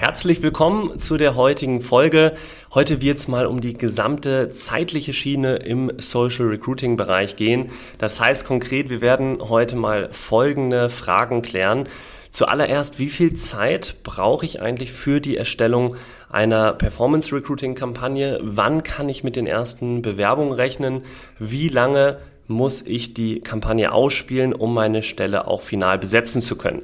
Herzlich willkommen zu der heutigen Folge. Heute wird es mal um die gesamte zeitliche Schiene im Social Recruiting Bereich gehen. Das heißt konkret, wir werden heute mal folgende Fragen klären. Zuallererst, wie viel Zeit brauche ich eigentlich für die Erstellung einer Performance Recruiting Kampagne? Wann kann ich mit den ersten Bewerbungen rechnen? Wie lange muss ich die Kampagne ausspielen, um meine Stelle auch final besetzen zu können?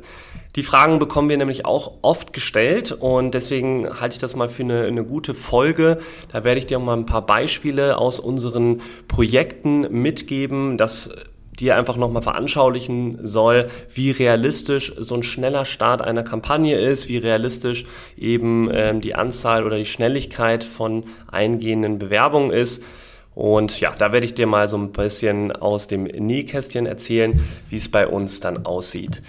Die Fragen bekommen wir nämlich auch oft gestellt und deswegen halte ich das mal für eine, eine, gute Folge. Da werde ich dir mal ein paar Beispiele aus unseren Projekten mitgeben, das dir einfach nochmal veranschaulichen soll, wie realistisch so ein schneller Start einer Kampagne ist, wie realistisch eben ähm, die Anzahl oder die Schnelligkeit von eingehenden Bewerbungen ist. Und ja, da werde ich dir mal so ein bisschen aus dem Nähkästchen erzählen, wie es bei uns dann aussieht.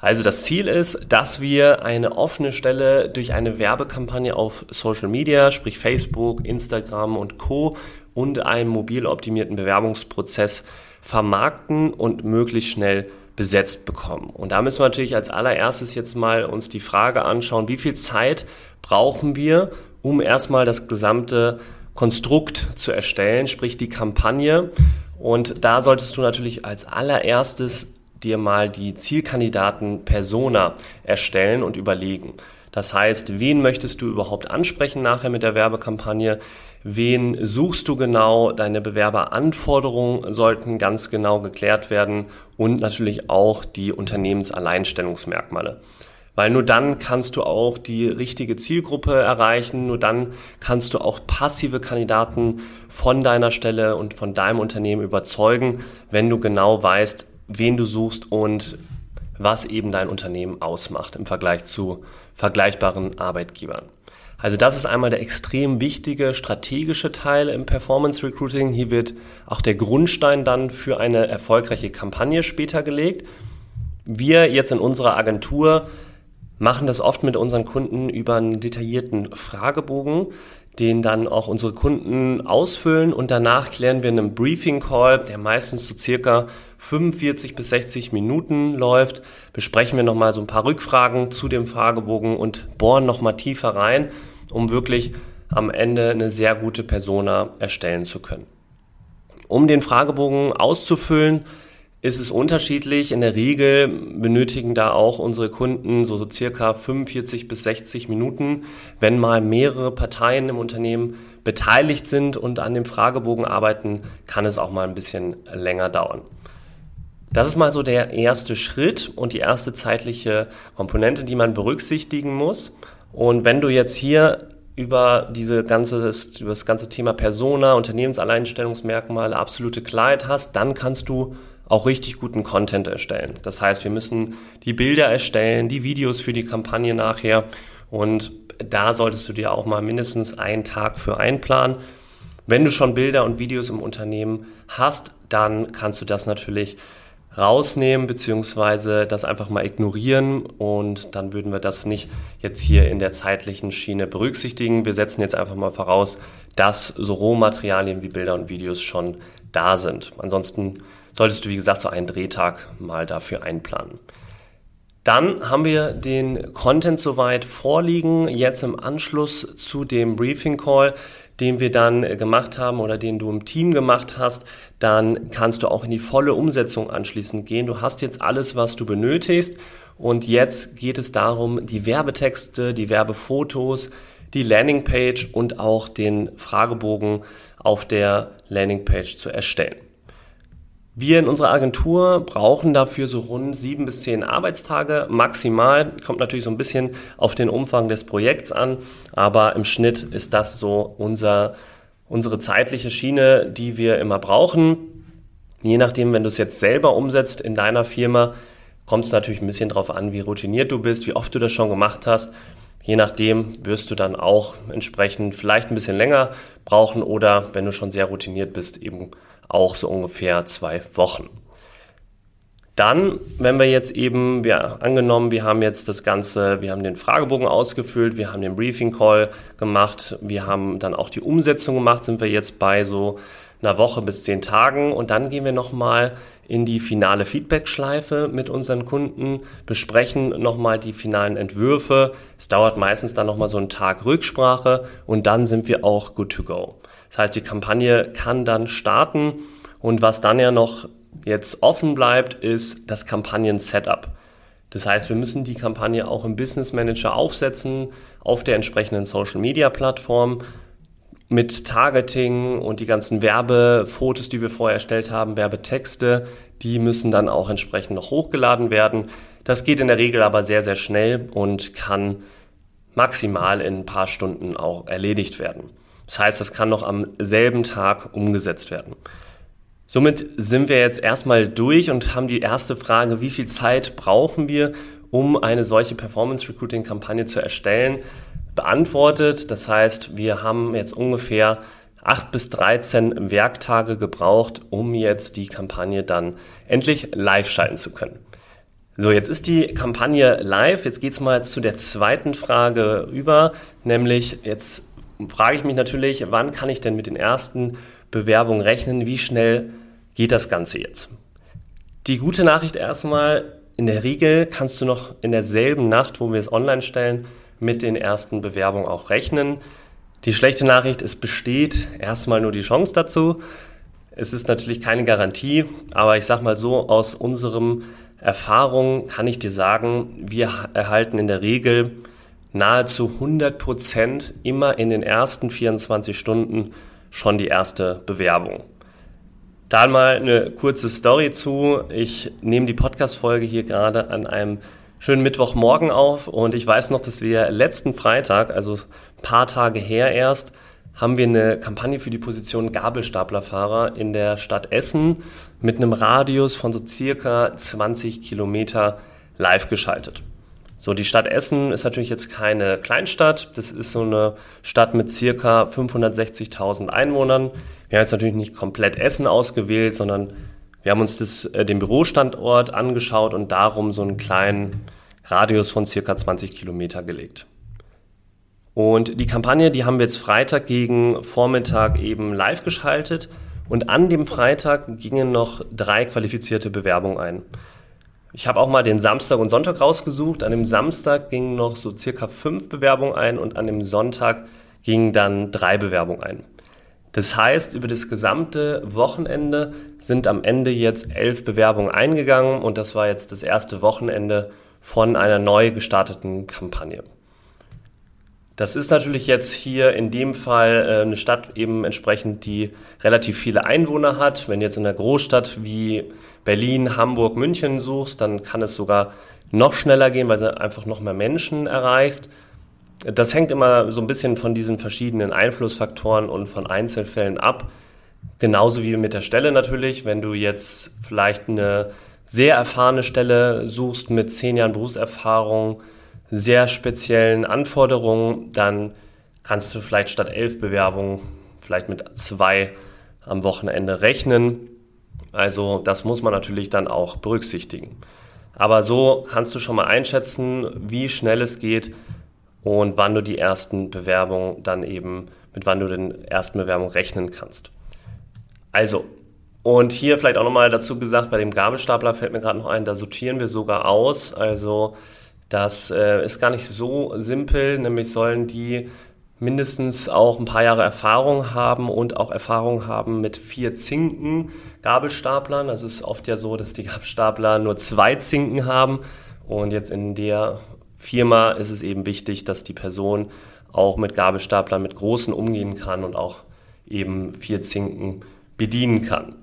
Also das Ziel ist, dass wir eine offene Stelle durch eine Werbekampagne auf Social Media, sprich Facebook, Instagram und Co. und einen mobil optimierten Bewerbungsprozess vermarkten und möglichst schnell besetzt bekommen. Und da müssen wir natürlich als allererstes jetzt mal uns die Frage anschauen, wie viel Zeit brauchen wir, um erstmal das gesamte Konstrukt zu erstellen, sprich die Kampagne. Und da solltest du natürlich als allererstes dir mal die Zielkandidaten Persona erstellen und überlegen. Das heißt, wen möchtest du überhaupt ansprechen nachher mit der Werbekampagne? Wen suchst du genau? Deine Bewerberanforderungen sollten ganz genau geklärt werden und natürlich auch die Unternehmensalleinstellungsmerkmale. Weil nur dann kannst du auch die richtige Zielgruppe erreichen, nur dann kannst du auch passive Kandidaten von deiner Stelle und von deinem Unternehmen überzeugen, wenn du genau weißt, wen du suchst und was eben dein Unternehmen ausmacht im Vergleich zu vergleichbaren Arbeitgebern. Also das ist einmal der extrem wichtige strategische Teil im Performance Recruiting. Hier wird auch der Grundstein dann für eine erfolgreiche Kampagne später gelegt. Wir jetzt in unserer Agentur machen das oft mit unseren Kunden über einen detaillierten Fragebogen, den dann auch unsere Kunden ausfüllen und danach klären wir einen Briefing Call, der meistens so circa 45 bis 60 Minuten läuft, besprechen wir nochmal so ein paar Rückfragen zu dem Fragebogen und bohren nochmal tiefer rein, um wirklich am Ende eine sehr gute Persona erstellen zu können. Um den Fragebogen auszufüllen, ist es unterschiedlich. In der Regel benötigen da auch unsere Kunden so, so circa 45 bis 60 Minuten, wenn mal mehrere Parteien im Unternehmen beteiligt sind und an dem Fragebogen arbeiten, kann es auch mal ein bisschen länger dauern. Das ist mal so der erste Schritt und die erste zeitliche Komponente, die man berücksichtigen muss. Und wenn du jetzt hier über diese ganze, über das ganze Thema Persona, Unternehmensalleinstellungsmerkmale, absolute Klarheit hast, dann kannst du auch richtig guten Content erstellen. Das heißt, wir müssen die Bilder erstellen, die Videos für die Kampagne nachher und da solltest du dir auch mal mindestens einen Tag für einplanen. Wenn du schon Bilder und Videos im Unternehmen hast, dann kannst du das natürlich rausnehmen, beziehungsweise das einfach mal ignorieren und dann würden wir das nicht jetzt hier in der zeitlichen Schiene berücksichtigen. Wir setzen jetzt einfach mal voraus, dass so Rohmaterialien wie Bilder und Videos schon da sind. Ansonsten solltest du, wie gesagt, so einen Drehtag mal dafür einplanen. Dann haben wir den Content soweit vorliegen. Jetzt im Anschluss zu dem Briefing Call, den wir dann gemacht haben oder den du im Team gemacht hast, dann kannst du auch in die volle Umsetzung anschließend gehen. Du hast jetzt alles, was du benötigst. Und jetzt geht es darum, die Werbetexte, die Werbefotos, die Landingpage und auch den Fragebogen auf der Landingpage zu erstellen. Wir in unserer Agentur brauchen dafür so rund sieben bis zehn Arbeitstage maximal. Kommt natürlich so ein bisschen auf den Umfang des Projekts an, aber im Schnitt ist das so unser, unsere zeitliche Schiene, die wir immer brauchen. Je nachdem, wenn du es jetzt selber umsetzt in deiner Firma, kommt es natürlich ein bisschen darauf an, wie routiniert du bist, wie oft du das schon gemacht hast. Je nachdem wirst du dann auch entsprechend vielleicht ein bisschen länger brauchen oder wenn du schon sehr routiniert bist, eben auch so ungefähr zwei Wochen. Dann, wenn wir jetzt eben, wir angenommen, wir haben jetzt das Ganze, wir haben den Fragebogen ausgefüllt, wir haben den Briefing Call gemacht, wir haben dann auch die Umsetzung gemacht, sind wir jetzt bei so einer Woche bis zehn Tagen und dann gehen wir nochmal in die finale Feedback-Schleife mit unseren Kunden, besprechen nochmal die finalen Entwürfe. Es dauert meistens dann nochmal so einen Tag Rücksprache und dann sind wir auch good to go. Das heißt, die Kampagne kann dann starten und was dann ja noch jetzt offen bleibt, ist das Kampagnen-Setup. Das heißt, wir müssen die Kampagne auch im Business Manager aufsetzen, auf der entsprechenden Social Media Plattform mit Targeting und die ganzen Werbefotos, die wir vorher erstellt haben, Werbetexte, die müssen dann auch entsprechend noch hochgeladen werden. Das geht in der Regel aber sehr, sehr schnell und kann maximal in ein paar Stunden auch erledigt werden. Das heißt, das kann noch am selben Tag umgesetzt werden. Somit sind wir jetzt erstmal durch und haben die erste Frage, wie viel Zeit brauchen wir, um eine solche Performance Recruiting Kampagne zu erstellen, beantwortet. Das heißt, wir haben jetzt ungefähr 8 bis 13 Werktage gebraucht, um jetzt die Kampagne dann endlich live schalten zu können. So, jetzt ist die Kampagne live. Jetzt geht's mal zu der zweiten Frage über, nämlich jetzt frage ich mich natürlich, wann kann ich denn mit den ersten Bewerbung rechnen, wie schnell geht das Ganze jetzt. Die gute Nachricht erstmal, in der Regel kannst du noch in derselben Nacht, wo wir es online stellen, mit den ersten Bewerbungen auch rechnen. Die schlechte Nachricht, es besteht erstmal nur die Chance dazu. Es ist natürlich keine Garantie, aber ich sag mal so, aus unserem Erfahrung kann ich dir sagen, wir erhalten in der Regel nahezu 100 Prozent immer in den ersten 24 Stunden schon die erste Bewerbung. Da mal eine kurze Story zu. Ich nehme die Podcast-Folge hier gerade an einem schönen Mittwochmorgen auf und ich weiß noch, dass wir letzten Freitag, also ein paar Tage her erst, haben wir eine Kampagne für die Position Gabelstaplerfahrer in der Stadt Essen mit einem Radius von so circa 20 Kilometer live geschaltet. So, die Stadt Essen ist natürlich jetzt keine Kleinstadt. Das ist so eine Stadt mit circa 560.000 Einwohnern. Wir haben jetzt natürlich nicht komplett Essen ausgewählt, sondern wir haben uns das, äh, den Bürostandort angeschaut und darum so einen kleinen Radius von circa 20 Kilometer gelegt. Und die Kampagne, die haben wir jetzt Freitag gegen Vormittag eben live geschaltet und an dem Freitag gingen noch drei qualifizierte Bewerbungen ein. Ich habe auch mal den Samstag und Sonntag rausgesucht. An dem Samstag gingen noch so circa fünf Bewerbungen ein und an dem Sonntag gingen dann drei Bewerbungen ein. Das heißt, über das gesamte Wochenende sind am Ende jetzt elf Bewerbungen eingegangen und das war jetzt das erste Wochenende von einer neu gestarteten Kampagne. Das ist natürlich jetzt hier in dem Fall äh, eine Stadt eben entsprechend, die relativ viele Einwohner hat. Wenn jetzt in einer Großstadt wie Berlin, Hamburg, München suchst, dann kann es sogar noch schneller gehen, weil du einfach noch mehr Menschen erreichst. Das hängt immer so ein bisschen von diesen verschiedenen Einflussfaktoren und von Einzelfällen ab. Genauso wie mit der Stelle natürlich. Wenn du jetzt vielleicht eine sehr erfahrene Stelle suchst mit zehn Jahren Berufserfahrung, sehr speziellen Anforderungen, dann kannst du vielleicht statt elf Bewerbungen vielleicht mit zwei am Wochenende rechnen. Also das muss man natürlich dann auch berücksichtigen. Aber so kannst du schon mal einschätzen, wie schnell es geht und wann du die ersten Bewerbungen dann eben, mit wann du den ersten Bewerbungen rechnen kannst. Also, und hier vielleicht auch nochmal dazu gesagt, bei dem Gabelstapler fällt mir gerade noch ein, da sortieren wir sogar aus. Also das äh, ist gar nicht so simpel, nämlich sollen die mindestens auch ein paar Jahre Erfahrung haben und auch Erfahrung haben mit vier Zinken Gabelstaplern. Also es ist oft ja so, dass die Gabelstapler nur zwei Zinken haben und jetzt in der Firma ist es eben wichtig, dass die Person auch mit Gabelstaplern mit großen umgehen kann und auch eben vier Zinken bedienen kann.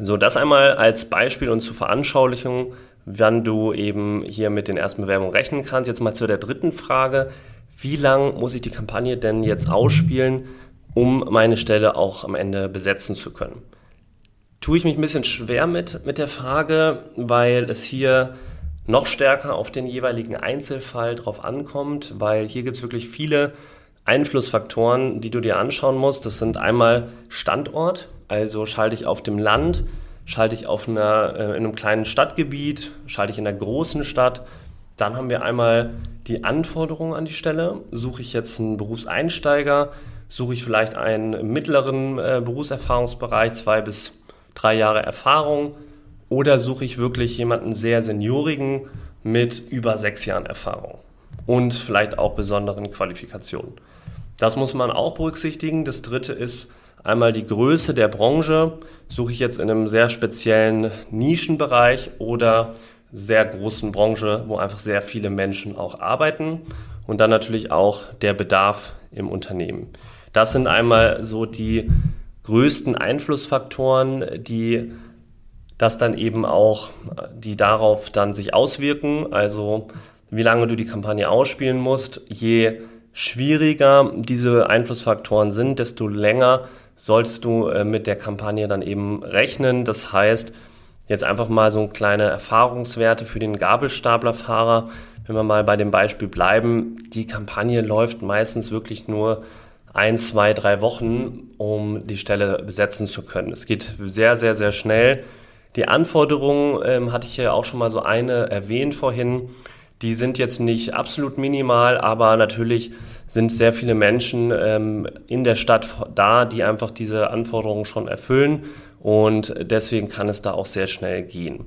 So, das einmal als Beispiel und zur Veranschaulichung, wann du eben hier mit den ersten Bewerbungen rechnen kannst. Jetzt mal zu der dritten Frage wie lang muss ich die Kampagne denn jetzt ausspielen, um meine Stelle auch am Ende besetzen zu können? Tue ich mich ein bisschen schwer mit, mit der Frage, weil es hier noch stärker auf den jeweiligen Einzelfall drauf ankommt, weil hier gibt es wirklich viele Einflussfaktoren, die du dir anschauen musst. Das sind einmal Standort, also schalte ich auf dem Land, Schalte ich auf einer, äh, in einem kleinen Stadtgebiet? Schalte ich in einer großen Stadt? Dann haben wir einmal die Anforderungen an die Stelle. Suche ich jetzt einen Berufseinsteiger? Suche ich vielleicht einen mittleren äh, Berufserfahrungsbereich, zwei bis drei Jahre Erfahrung? Oder suche ich wirklich jemanden sehr seniorigen mit über sechs Jahren Erfahrung und vielleicht auch besonderen Qualifikationen? Das muss man auch berücksichtigen. Das dritte ist einmal die Größe der Branche. Suche ich jetzt in einem sehr speziellen Nischenbereich oder sehr großen Branche, wo einfach sehr viele Menschen auch arbeiten und dann natürlich auch der Bedarf im Unternehmen. Das sind einmal so die größten Einflussfaktoren, die das dann eben auch, die darauf dann sich auswirken. Also wie lange du die Kampagne ausspielen musst, je schwieriger diese Einflussfaktoren sind, desto länger solltest du äh, mit der Kampagne dann eben rechnen. Das heißt, jetzt einfach mal so kleine Erfahrungswerte für den Gabelstaplerfahrer. Wenn wir mal bei dem Beispiel bleiben, die Kampagne läuft meistens wirklich nur ein, zwei, drei Wochen, um die Stelle besetzen zu können. Es geht sehr, sehr, sehr schnell. Die Anforderungen ähm, hatte ich ja auch schon mal so eine erwähnt vorhin. Die sind jetzt nicht absolut minimal, aber natürlich sind sehr viele Menschen ähm, in der Stadt da, die einfach diese Anforderungen schon erfüllen und deswegen kann es da auch sehr schnell gehen.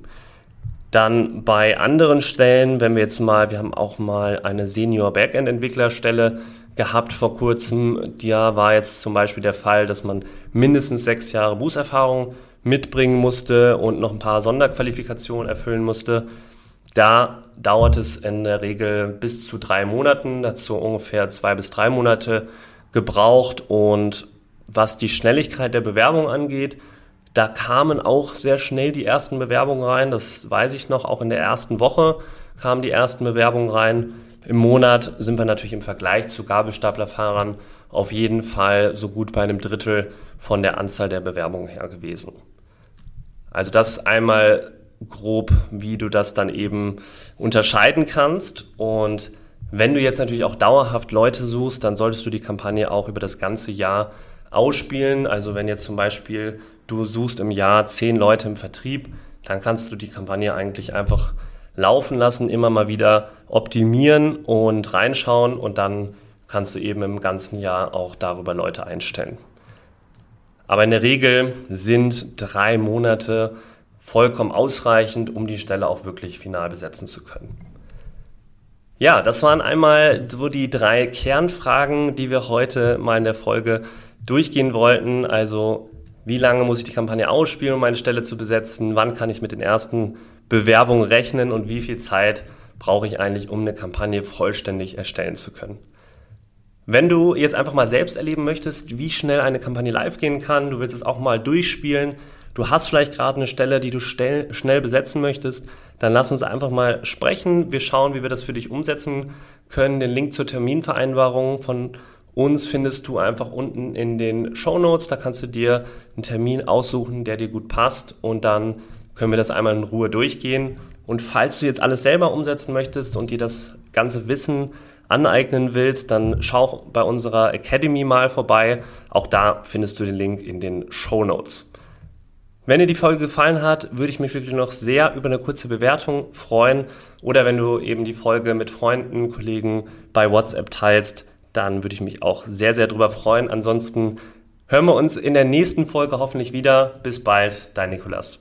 Dann bei anderen Stellen, wenn wir jetzt mal, wir haben auch mal eine Senior Backend Entwicklerstelle gehabt vor kurzem. Da war jetzt zum Beispiel der Fall, dass man mindestens sechs Jahre Berufserfahrung mitbringen musste und noch ein paar Sonderqualifikationen erfüllen musste. Da dauert es in der Regel bis zu drei Monaten, dazu ungefähr zwei bis drei Monate gebraucht. Und was die Schnelligkeit der Bewerbung angeht, da kamen auch sehr schnell die ersten Bewerbungen rein. Das weiß ich noch, auch in der ersten Woche kamen die ersten Bewerbungen rein. Im Monat sind wir natürlich im Vergleich zu Gabelstaplerfahrern auf jeden Fall so gut bei einem Drittel von der Anzahl der Bewerbungen her gewesen. Also das einmal grob, wie du das dann eben unterscheiden kannst. Und wenn du jetzt natürlich auch dauerhaft Leute suchst, dann solltest du die Kampagne auch über das ganze Jahr ausspielen. Also wenn jetzt zum Beispiel du suchst im Jahr zehn Leute im Vertrieb, dann kannst du die Kampagne eigentlich einfach laufen lassen, immer mal wieder optimieren und reinschauen und dann kannst du eben im ganzen Jahr auch darüber Leute einstellen. Aber in der Regel sind drei Monate vollkommen ausreichend, um die Stelle auch wirklich final besetzen zu können. Ja, das waren einmal so die drei Kernfragen, die wir heute mal in der Folge durchgehen wollten. Also, wie lange muss ich die Kampagne ausspielen, um meine Stelle zu besetzen? Wann kann ich mit den ersten Bewerbungen rechnen und wie viel Zeit brauche ich eigentlich, um eine Kampagne vollständig erstellen zu können? Wenn du jetzt einfach mal selbst erleben möchtest, wie schnell eine Kampagne live gehen kann, du willst es auch mal durchspielen, du hast vielleicht gerade eine Stelle, die du schnell besetzen möchtest, dann lass uns einfach mal sprechen. Wir schauen, wie wir das für dich umsetzen können. Den Link zur Terminvereinbarung von uns findest du einfach unten in den Show Notes. Da kannst du dir einen Termin aussuchen, der dir gut passt und dann können wir das einmal in Ruhe durchgehen. Und falls du jetzt alles selber umsetzen möchtest und dir das ganze Wissen aneignen willst, dann schau bei unserer Academy mal vorbei. Auch da findest du den Link in den Show Notes. Wenn dir die Folge gefallen hat, würde ich mich wirklich noch sehr über eine kurze Bewertung freuen. Oder wenn du eben die Folge mit Freunden, Kollegen bei WhatsApp teilst, dann würde ich mich auch sehr, sehr drüber freuen. Ansonsten hören wir uns in der nächsten Folge hoffentlich wieder. Bis bald, dein Nikolas.